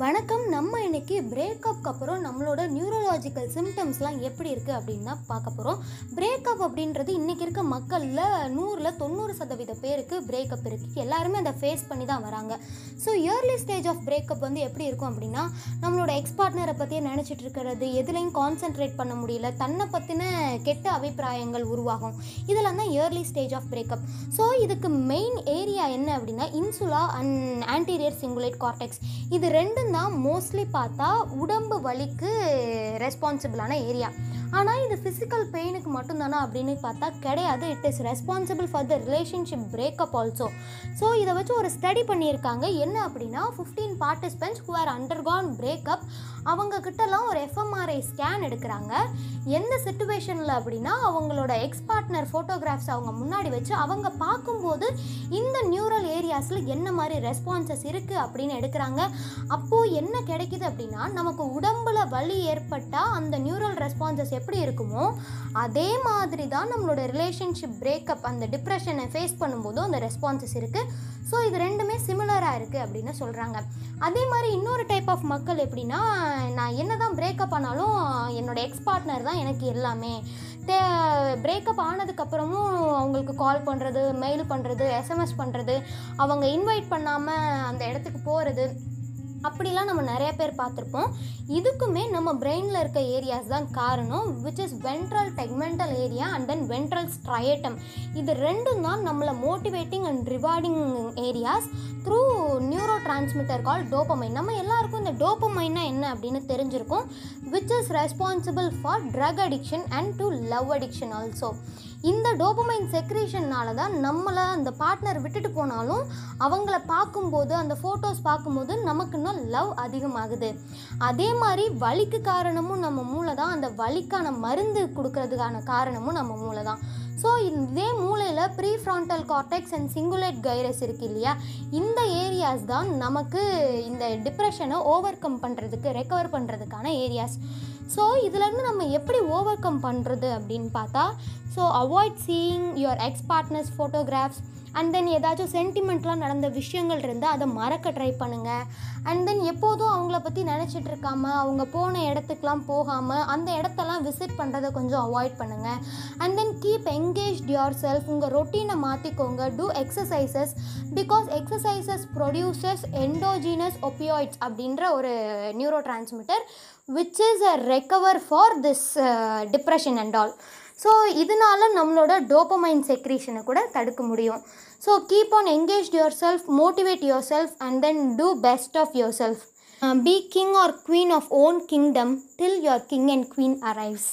வணக்கம். நம்ம இன்னைக்கு பிரேக்கப்க்கு அப்புறம் நம்மளோட நியூரலாஜிக்கல் சிம்டம்ஸ்லாம் எப்படி இருக்குது அப்படின்னு தான் பார்க்க போகிறோம் பிரேக்கப் அப்படின்றது இன்றைக்கி இருக்க மக்களில் நூறில் தொண்ணூறு சதவீத பேருக்கு பிரேக்கப் இருக்குது எல்லாருமே அதை ஃபேஸ் பண்ணி தான் வராங்க. So early stage of breakup வந்து எப்படி இருக்கும் அப்படின்னா நம்மளோட எக்ஸ் பார்ட்னரை பற்றியே நினச்சிட்டு இருக்கிறது எதுலேயும் கான்சென்ட்ரேட் பண்ண முடியல தன்னை பற்றின கெட்ட அபிப்பிராயங்கள் உருவாகும். இதெல்லாம் தான் early stage of breakup so இதுக்கு மெயின் ஏரியா என்ன அப்படின்னா insula and anterior cingulate cortex இது ரெண்டும் தான் மோஸ்ட்லி பார்த்தா உடம்பு வலிக்கு ரெஸ்பான்சிபிளான ஏரியா ஆனால் இது ஃபிசிக்கல் பெயினுக்கு மட்டும்தானா அப்படின்னு பார்த்தா கிடையாது. It is responsible for the relationship breakup also so இதை வச்சு ஒரு ஸ்டடி பண்ணியிருக்காங்க. என்ன அப்படின்னா fifteen participants who under undergone breakup அவங்க கிட்டலாம் ஒரு எஃப்எம்ஆர்ஐ ஸ்கேன் எடுக்கிறாங்க. எந்த சுச்சுவேஷனில் அப்படின்னா அவங்களோட எக்ஸ் பார்ட்னர் ஃபோட்டோகிராஃப்ஸ் அவங்க முன்னாடி வச்சு அவங்க பார்க்கும்போது இந்த நியூரல் ஏரியாஸில் என்ன மாதிரி ரெஸ்பான்சஸ் இருக்குது அப்படின்னு எடுக்கிறாங்க. அப்போது என்ன கிடைக்குது அப்படின்னா நமக்கு உடம்பில் வலி ஏற்பட்டால் அந்த நியூரல் ரெஸ்பான்சஸ் எப்படி இருக்குமோ அதே மாதிரி தான் நம்மளோட ரிலேஷன்ஷிப் பிரேக்கப் அந்த டிப்ரெஷனை ஃபேஸ் பண்ணும்போதும் அந்த ரெஸ்பான்சஸ் இருக்குது ஸோ இது ரெண்டுமே சிமிலராக இருக்குது அப்படின்னு சொல்கிறாங்க அதே மாதிரி இன்னொரு டைப் ஆஃப் மக்கள் எப்படின்னா நான் என்ன தான் பிரேக்கப் ஆனாலும் என்னோட எக்ஸ் பார்ட்னர் தான் எனக்கு எல்லாமே. தே பிரேக்கப் ஆனதுக்கப்புறமும் அவங்களுக்கு கால் பண்ணுறது மெயில் பண்ணுறது எஸ்எம்எஸ் பண்ணுறது அவங்க இன்வைட் பண்ணாமல் அந்த இடத்துக்கு போகிறது அப்படிலாம் நம்ம நிறைய பேர் பார்த்துருப்போம். இதுக்குமே நம்ம பிரெயினில் இருக்க ஏரியாஸ் தான் காரணம் which is ventral tegmental area and then ventral striatum இது ரெண்டும் தான் நம்மளை motivating and rewarding areas through neurotransmitter call dopamine நம்ம எல்லாருக்கும் இந்த டோப்பமைன்னா என்ன அப்படின்னு தெரிஞ்சிருக்கும் which is responsible for drug addiction and to love addiction also இந்த டோபமைன் செக்ரேஷன்னால தான் நம்மளை அந்த பார்ட்னர் விட்டுட்டு போனாலும் அவங்கள பார்க்கும்போது அந்த ஃபோட்டோஸ் பார்க்கும்போது நமக்கு இன்னும் லவ் அதிகமாகுது. அதே மாதிரி வலிக்கு காரணமும் நம்ம மூளை தான். அந்த வலிக்கான மருந்து கொடுக்கறதுக்கான காரணமும் நம்ம மூளை தான். ஸோ இதே மூளையில் prefrontal cortex and cingulate gyrus இருக்கு இல்லையா? இந்த ஏரியாஸ் தான் நமக்கு இந்த டிப்ரெஷனை ஓவர் கம் பண்ணுறதுக்கு ரெக்கவர் பண்ணுறதுக்கான ஏரியாஸ் ஸோ இதுலேருந்து நம்ம எப்படி ஓவர் கம் பண்ணுறது அப்படின்னு பார்த்தா so avoid seeing your ex partners photographs and then ஏதாச்சும் சென்டிமெண்ட்லாம் நடந்த விஷயங்கள் இருந்தால் அதை மறக்க ட்ரை பண்ணுங்கள் அண்ட் தென் எப்போதும் அவங்கள பற்றி நினச்சிட்டு இருக்காம அவங்க போன இடத்துக்குலாம் போகாமல் அந்த இடத்தெல்லாம் விசிட் பண்ணுறதை கொஞ்சம் அவாய்ட் பண்ணுங்கள் and then keep engage yourself உங்கள் ரொட்டீனை மாற்றிக்கோங்க do exercises because exercises producers endogenous opioids அப்படின்ற ஒரு neurotransmitter which is a recover for this depression and all so இதனால நம்மளோட டோப்பமைன் செக்ரீஷனை கூட தடுக்க முடியும். So keep on engage yourself motivate yourself and then do best of yourself be king or queen of own kingdom till your king and queen arrives